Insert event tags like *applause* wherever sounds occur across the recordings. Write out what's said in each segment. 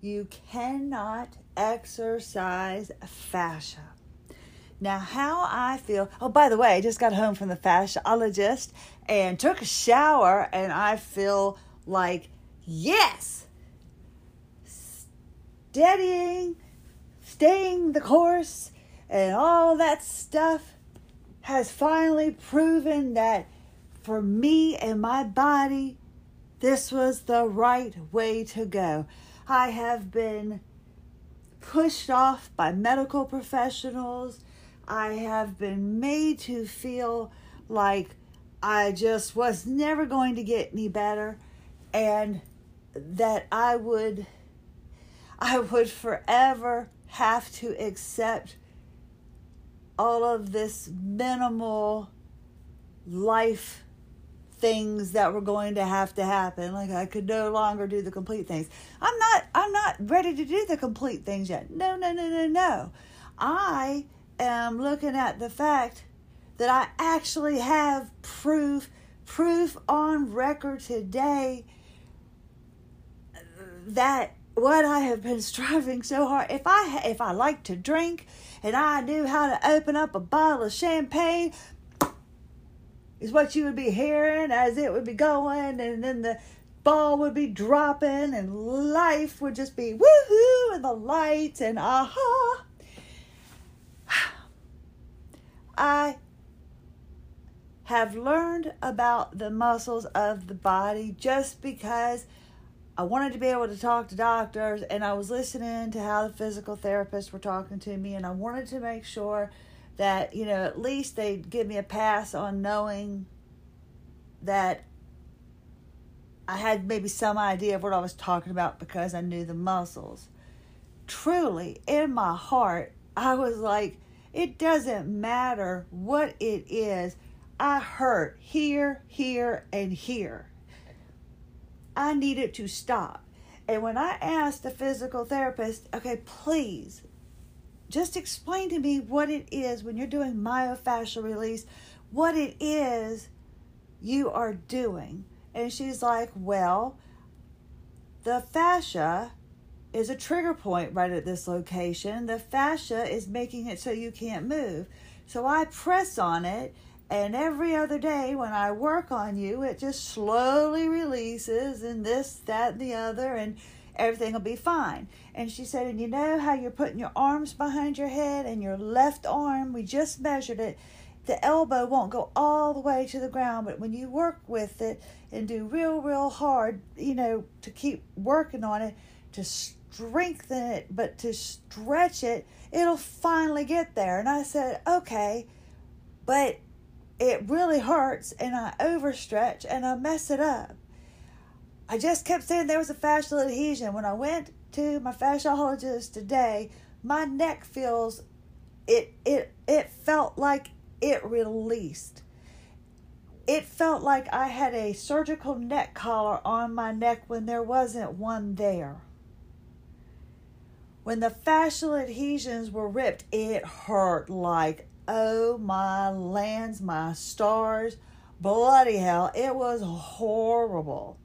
you cannot exercise fascia. Now, how I feel. Oh, by the way, I just got home from the fasciologist and took a shower, and I feel like, yes, steadying, staying the course, and all that stuff has finally proven that for me and my body, this was the right way to go. I have been pushed off by medical professionals. I have been made to feel like I just was never going to get any better and that I would I would forever have to accept all of this minimal life things that were going to have to happen. Like i could no longer do the complete things. I'm not i'm not ready to do the complete things yet. No no no no no. I am looking at the fact that i actually have proof proof on record today that what I have been *laughs* striving so hard. If I if I like to drink and I knew how to open up a bottle of champagne, is what you would be hearing as it would be going, and then the ball would be dropping, and life would just be woohoo, and the lights and aha. *sighs* I have learned about the muscles of the body just because I wanted to be able to talk to doctors and I was listening to how the physical therapists were talking to me and I wanted to make sure that, you know, at least they'd give me a pass on knowing that I had maybe some idea of what I was talking about because I knew the muscles. Truly, in my heart, I was like, it doesn't matter what it is. I hurt here, here, and here. I needed to stop. And when I asked the physical therapist, okay, please just explain to me what it is when you're doing myofascial release, what it is you are doing. And she's like, well, the fascia is a trigger point right at this location. The fascia is making it so you can't move. So I press on it and every other day when I work on you, it just slowly releases and this, that, and the other, and everything will be fine. And she said, And you know how you're putting your arms behind your head and your left arm, we just measured it. The elbow won't go all the way to the ground, but when you work with it and do real, real hard, you know, to keep working on it, to strengthen it, but to stretch it, it'll finally get there. And I said, Okay, but it really hurts and I overstretch and I mess it up. I just kept saying there was a fascial adhesion. When I went to my fasciologist today, my neck feels it it it felt like it released. It felt like I had a surgical neck collar on my neck when there wasn't one there. When the fascial adhesions were ripped, it hurt like oh my lands, my stars, bloody hell, it was horrible.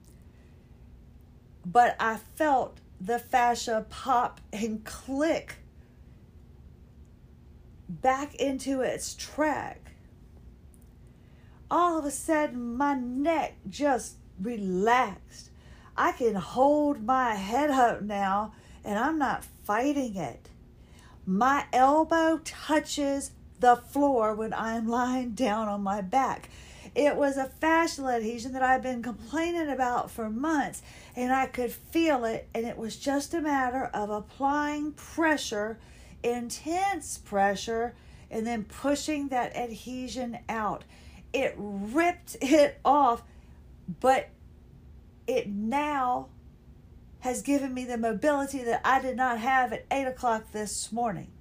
But I felt the fascia pop and click back into its track. All of a sudden, my neck just relaxed. I can hold my head up now and I'm not fighting it. My elbow touches the floor when I'm lying down on my back. It was a fascial adhesion that I've been complaining about for months, and I could feel it, and it was just a matter of applying pressure, intense pressure, and then pushing that adhesion out. It ripped it off, but it now has given me the mobility that I did not have at 8 o'clock this morning.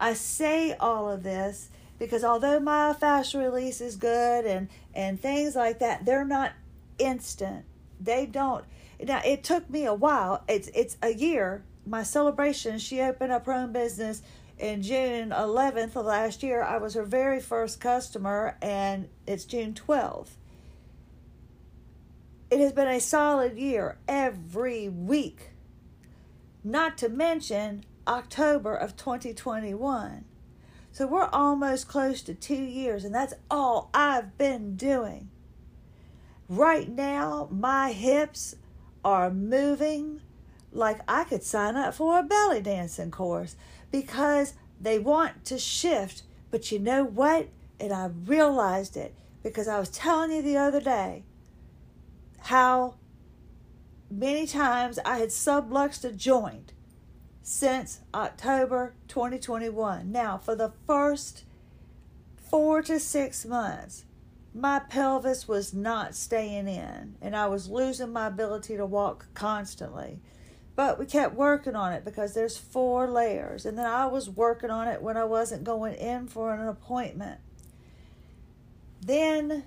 I say all of this because although myofascial release is good and and things like that, they're not instant. They don't. Now it took me a while. It's it's a year. My celebration. She opened up her own business in June 11th of last year. I was her very first customer, and it's June 12th. It has been a solid year every week. Not to mention October of 2021. So we're almost close to two years, and that's all I've been doing. Right now, my hips are moving like I could sign up for a belly dancing course because they want to shift. But you know what? And I realized it because I was telling you the other day how many times I had subluxed a joint since October 2021. Now, for the first four to six months, my pelvis was not staying in and I was losing my ability to walk constantly. But we kept working on it because there's four layers. And then I was working on it when I wasn't going in for an appointment. Then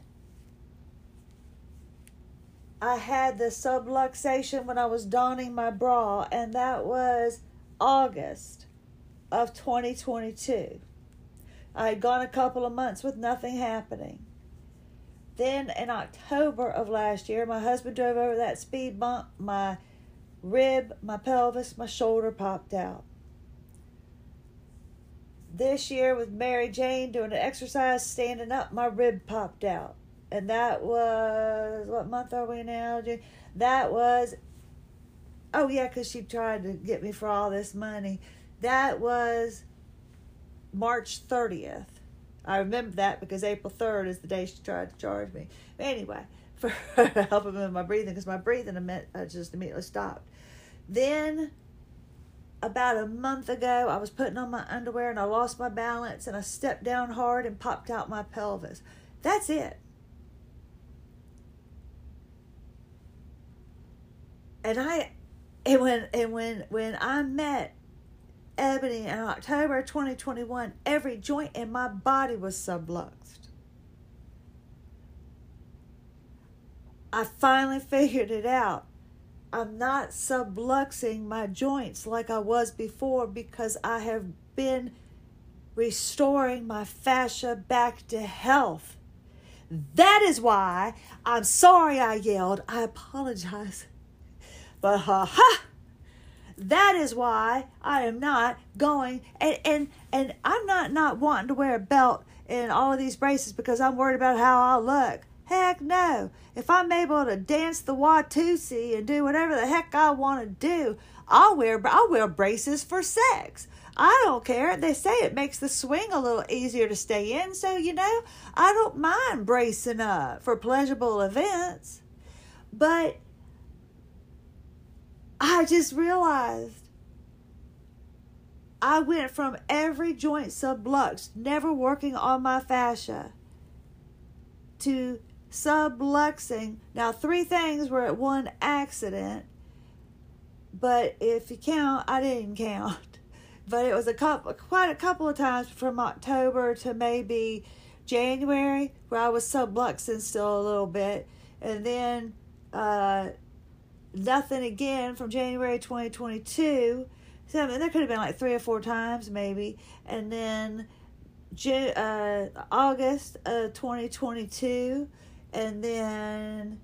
I had the subluxation when I was donning my bra, and that was August of 2022. I had gone a couple of months with nothing happening. Then in October of last year, my husband drove over that speed bump. My rib, my pelvis, my shoulder popped out. This year with Mary Jane doing an exercise, standing up, my rib popped out. And that was, what month are we now? That was, oh yeah, because she tried to get me for all this money. That was March 30th. I remember that because April 3rd is the day she tried to charge me. Anyway, *laughs* for helping with my breathing because my breathing uh, just immediately stopped. Then, about a month ago, I was putting on my underwear and I lost my balance and I stepped down hard and popped out my pelvis. That's it. And I, and when and when when I met Ebony in October 2021, every joint in my body was subluxed. I finally figured it out. I'm not subluxing my joints like I was before because I have been restoring my fascia back to health. That is why I'm sorry I yelled. I apologize. But uh, ha ha! That is why I am not going and and and I'm not not wanting to wear a belt and all of these braces because I'm worried about how I'll look. Heck no. If I'm able to dance the Watusi and do whatever the heck I want to do, I'll wear I'll wear braces for sex. I don't care. They say it makes the swing a little easier to stay in, so you know, I don't mind bracing up for pleasurable events. But I just realized I went from every joint subluxed, never working on my fascia, to subluxing. Now, three things were at one accident, but if you count, I didn't count. *laughs* But it was a couple, quite a couple of times from October to maybe January where I was subluxing still a little bit, and then uh, nothing again from January 2022. So I mean, there could have been like three or four times maybe, and then June, uh, August of 2022, and then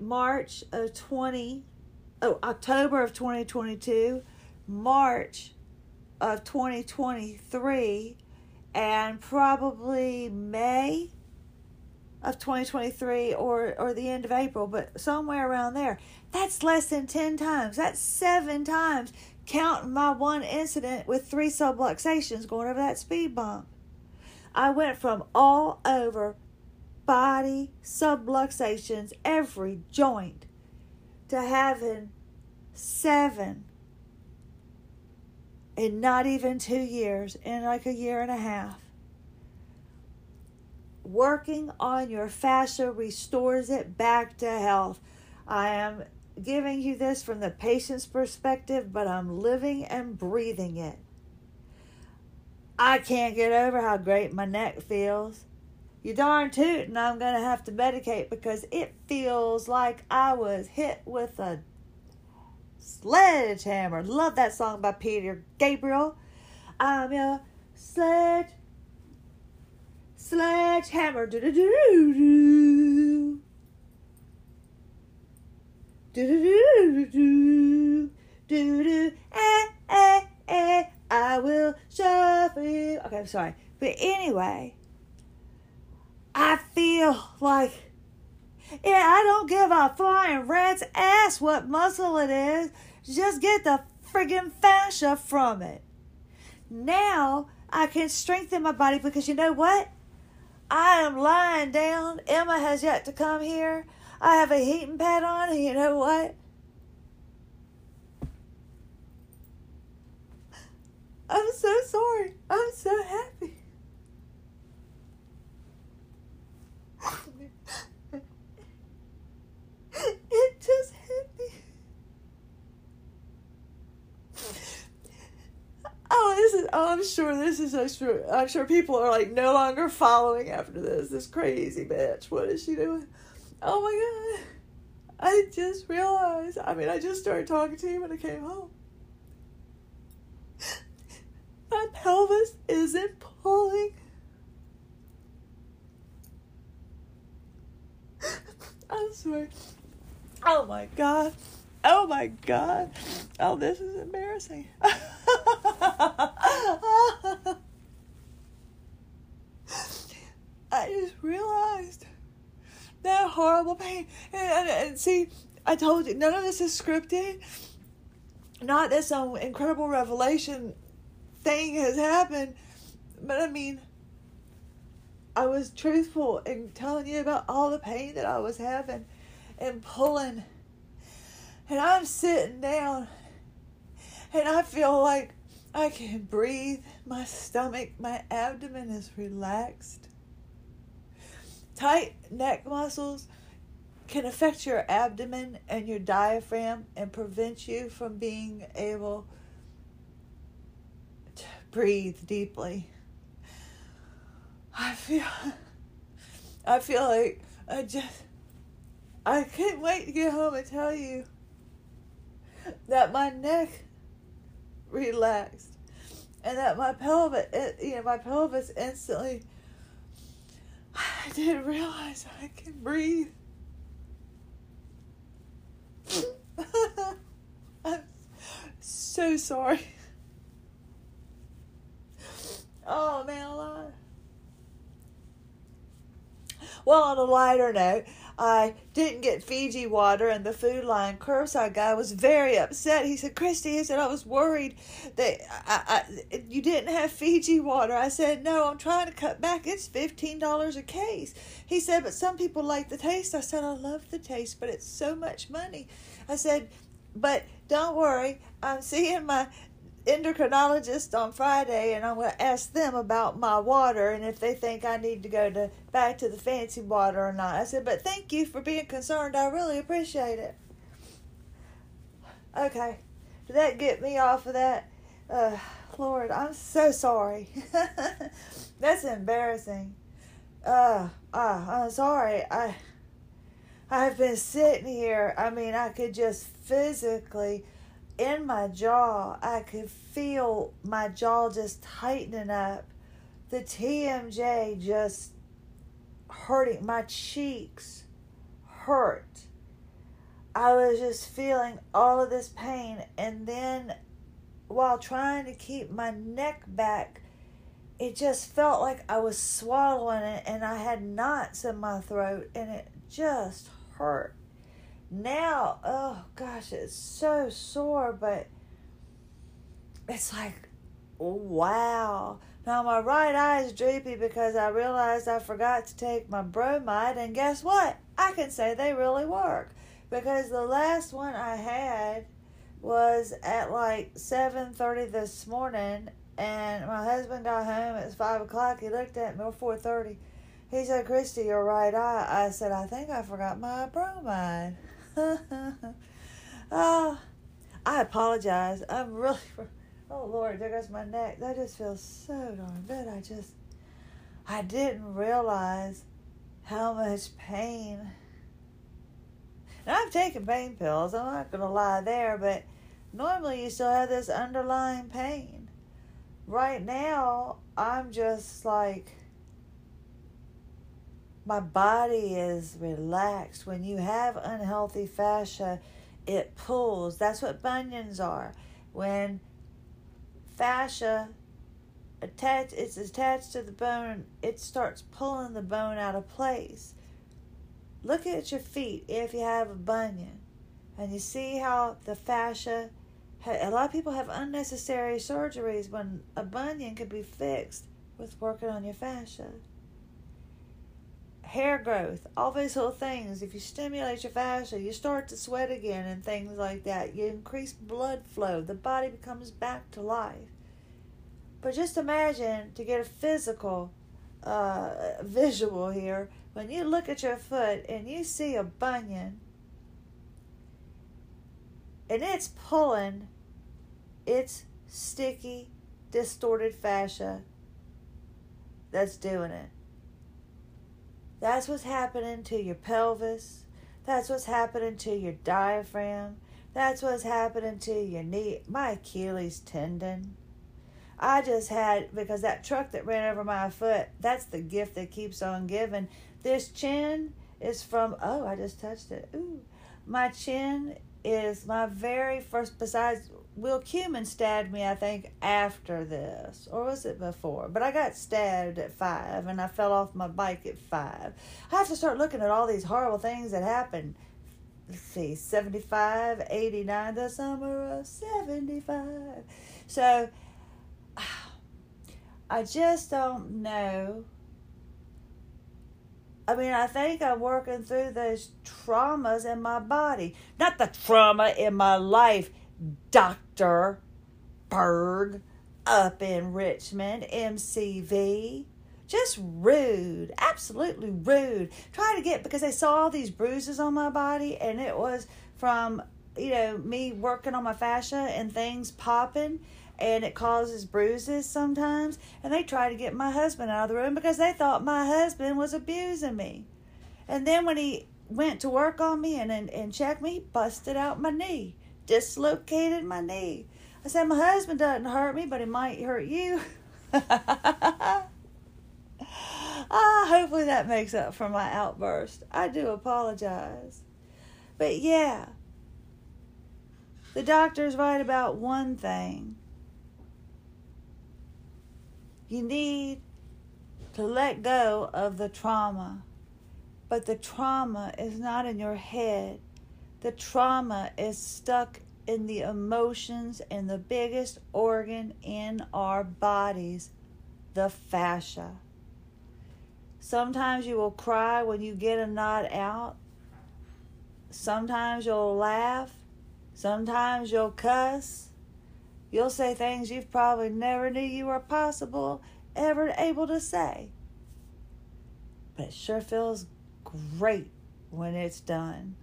March of 20, oh October of 2022, March of 2023, and probably May of 2023 or or the end of April, but somewhere around there. That's less than 10 times. That's 7 times counting my one incident with three subluxations going over that speed bump. I went from all over body subluxations, every joint, to having seven in not even two years, in like a year and a half working on your fascia restores it back to health. I am giving you this from the patient's perspective, but I'm living and breathing it. I can't get over how great my neck feels. You darn tootin', I'm going to have to medicate because it feels like I was hit with a sledgehammer. Love that song by Peter Gabriel. I'm your sledge sledgehammer. Do do do do. Do do do do do do eh eh eh. I will shuffle you. Okay, I'm sorry, but anyway, I feel like yeah, I don't give a flying rat's ass what muscle it is. Just get the friggin' fascia from it. Now I can strengthen my body because you know what? I am lying down. Emma has yet to come here. I have a heating pad on, and you know what? I'm so sorry. I'm so happy. it just hit me. Oh, this is. Oh, I'm sure this is. I'm sure people are like no longer following after this. This crazy bitch. What is she doing? Oh my god. I just realized. I mean, I just started talking to you when I came home. My pelvis isn't pulling. I'm sorry. Oh my god. Oh my god. Oh, this is embarrassing. *laughs* I just realized that horrible pain. And, and, and, see, I told you, none of this is scripted. Not that some incredible revelation thing has happened. But I mean, I was truthful in telling you about all the pain that I was having and pulling. And I'm sitting down and I feel like I can breathe. My stomach, my abdomen is relaxed. Tight neck muscles can affect your abdomen and your diaphragm and prevent you from being able to breathe deeply. I feel I feel like I just I can't wait to get home and tell you that my neck relaxed and that my pelvis you know my pelvis instantly I didn't realize I can breathe. *laughs* I'm so sorry. Oh man alive. Well, on a lighter note, I didn't get Fiji water, and the Food Lion curbside guy was very upset. He said, "Christie," he said, "I was worried that I, I, you didn't have Fiji water." I said, "No, I'm trying to cut back. It's fifteen dollars a case." He said, "But some people like the taste." I said, "I love the taste, but it's so much money." I said, "But don't worry, I'm seeing my endocrinologist on Friday, and I'm going to ask them about my water and if they think I need to go to back to the fancy water or not. I said, but thank you for being concerned. I really appreciate it. Okay, did that get me off of that? Uh, Lord, I'm so sorry. *laughs* That's embarrassing. Uh, uh, I'm sorry. I, I've been sitting here. I mean, I could just physically in my jaw, I could feel my jaw just tightening up. The TMJ just hurting. My cheeks hurt. I was just feeling all of this pain. And then while trying to keep my neck back, it just felt like I was swallowing it and I had knots in my throat and it just hurt now, oh gosh, it's so sore, but it's like, wow. Now my right eye is droopy because I realized I forgot to take my bromide, and guess what? I can say they really work because the last one I had was at like seven thirty this morning, and my husband got home. It's five o'clock. He looked at me, four thirty. He said, "Christie, your right eye." I said, "I think I forgot my bromide." Oh, *laughs* I apologize. I'm really. *laughs* Oh Lord, there goes my neck. That just feels so darn good. I just, I didn't realize how much pain. Now I've taken pain pills. I'm not gonna lie there, but normally you still have this underlying pain. Right now, I'm just like my body is relaxed. When you have unhealthy fascia, it pulls. That's what bunions are. When fascia attached it's attached to the bone, it starts pulling the bone out of place. Look at your feet if you have a bunion. And you see how the fascia a lot of people have unnecessary surgeries when a bunion could be fixed with working on your fascia. Hair growth, all these little things. If you stimulate your fascia, you start to sweat again and things like that. You increase blood flow. The body becomes back to life. But just imagine to get a physical uh, visual here. When you look at your foot and you see a bunion, and it's pulling its sticky, distorted fascia that's doing it. That's what's happening to your pelvis. That's what's happening to your diaphragm. That's what's happening to your knee, my Achilles tendon. I just had, because that truck that ran over my foot, that's the gift that keeps on giving. This chin is from, oh, I just touched it. Ooh. My chin is my very first, besides Will Cumin stabbed me, I think, after this, or was it before? But I got stabbed at five, and I fell off my bike at five. I have to start looking at all these horrible things that happened. Let's see, 75, 89, the summer of 75. So, *sighs* I just don't know. I mean, I think I'm working through those traumas in my body, not the trauma in my life Dr. Berg up in Richmond, MCV. Just rude, absolutely rude. Try to get because they saw all these bruises on my body, and it was from you know me working on my fascia and things popping, and it causes bruises sometimes. And they tried to get my husband out of the room because they thought my husband was abusing me. And then when he went to work on me and and, and checked me, busted out my knee dislocated my knee. I said, My husband doesn't hurt me, but he might hurt you. *laughs* ah, hopefully that makes up for my outburst. I do apologize. But yeah, the doctor's right about one thing. You need to let go of the trauma. But the trauma is not in your head. The trauma is stuck in the emotions and the biggest organ in our bodies, the fascia. Sometimes you will cry when you get a knot out. Sometimes you'll laugh. Sometimes you'll cuss. You'll say things you probably never knew you were possible, ever able to say. But it sure feels great when it's done.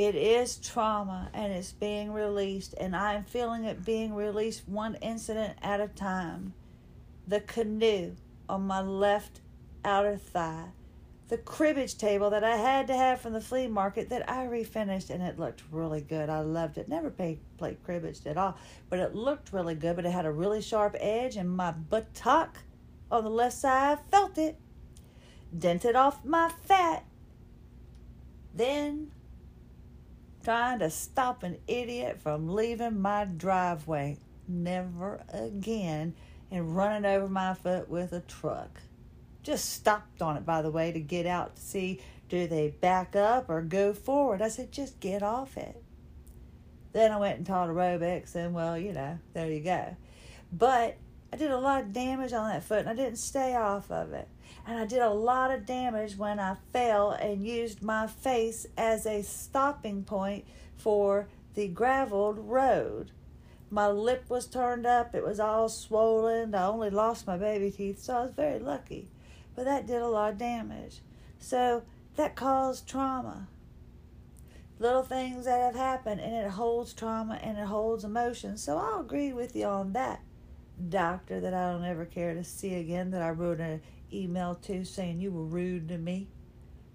It is trauma and it's being released, and I'm feeling it being released one incident at a time. The canoe on my left outer thigh, the cribbage table that I had to have from the flea market that I refinished, and it looked really good. I loved it. Never played, played cribbage at all, but it looked really good, but it had a really sharp edge, and my buttock on the left side felt it. Dented off my fat. Then trying to stop an idiot from leaving my driveway. Never again. And running over my foot with a truck. Just stopped on it, by the way, to get out to see do they back up or go forward. I said, just get off it. Then I went and taught aerobics, and well, you know, there you go. But I did a lot of damage on that foot, and I didn't stay off of it. And I did a lot of damage when I fell and used my face as a stopping point for the graveled road. My lip was turned up, it was all swollen. I only lost my baby teeth, so I was very lucky. But that did a lot of damage. So that caused trauma. Little things that have happened, and it holds trauma and it holds emotion. So I'll agree with you on that doctor that I don't ever care to see again that I wrote an email to saying you were rude to me.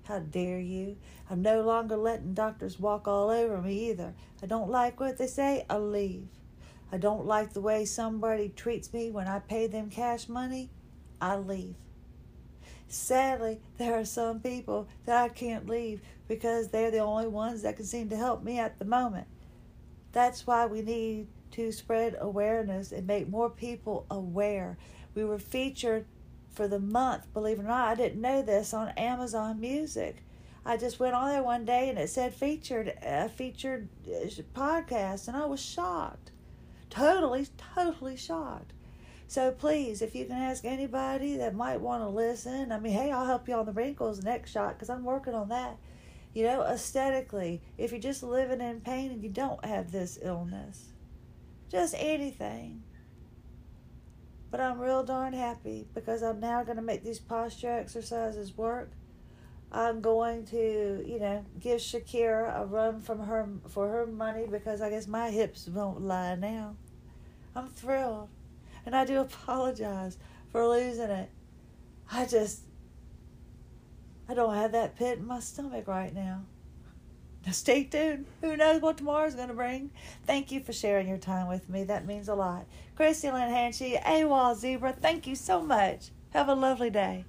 How dare you? I'm no longer letting doctors walk all over me either. I don't like what they say, I'll leave. I don't like the way somebody treats me when I pay them cash money, I leave. Sadly, there are some people that I can't leave because they're the only ones that can seem to help me at the moment. That's why we need to spread awareness and make more people aware. We were featured for the month, believe it or not. I didn't know this on Amazon Music. I just went on there one day and it said featured a featured uh, podcast, and I was shocked, totally, totally shocked. So please, if you can ask anybody that might want to listen, I mean, hey, I'll help you on the wrinkles next shot because I'm working on that. You know, aesthetically, if you're just living in pain and you don't have this illness, just anything. But I'm real darn happy because I'm now going to make these posture exercises work. I'm going to, you know, give Shakira a run from her for her money because I guess my hips won't lie now. I'm thrilled. And I do apologize for losing it. I just I don't have that pit in my stomach right now. Stay tuned. Who knows what tomorrow's going to bring? Thank you for sharing your time with me. That means a lot. Christie Lynn Hanchey, AWOL Zebra, thank you so much. Have a lovely day.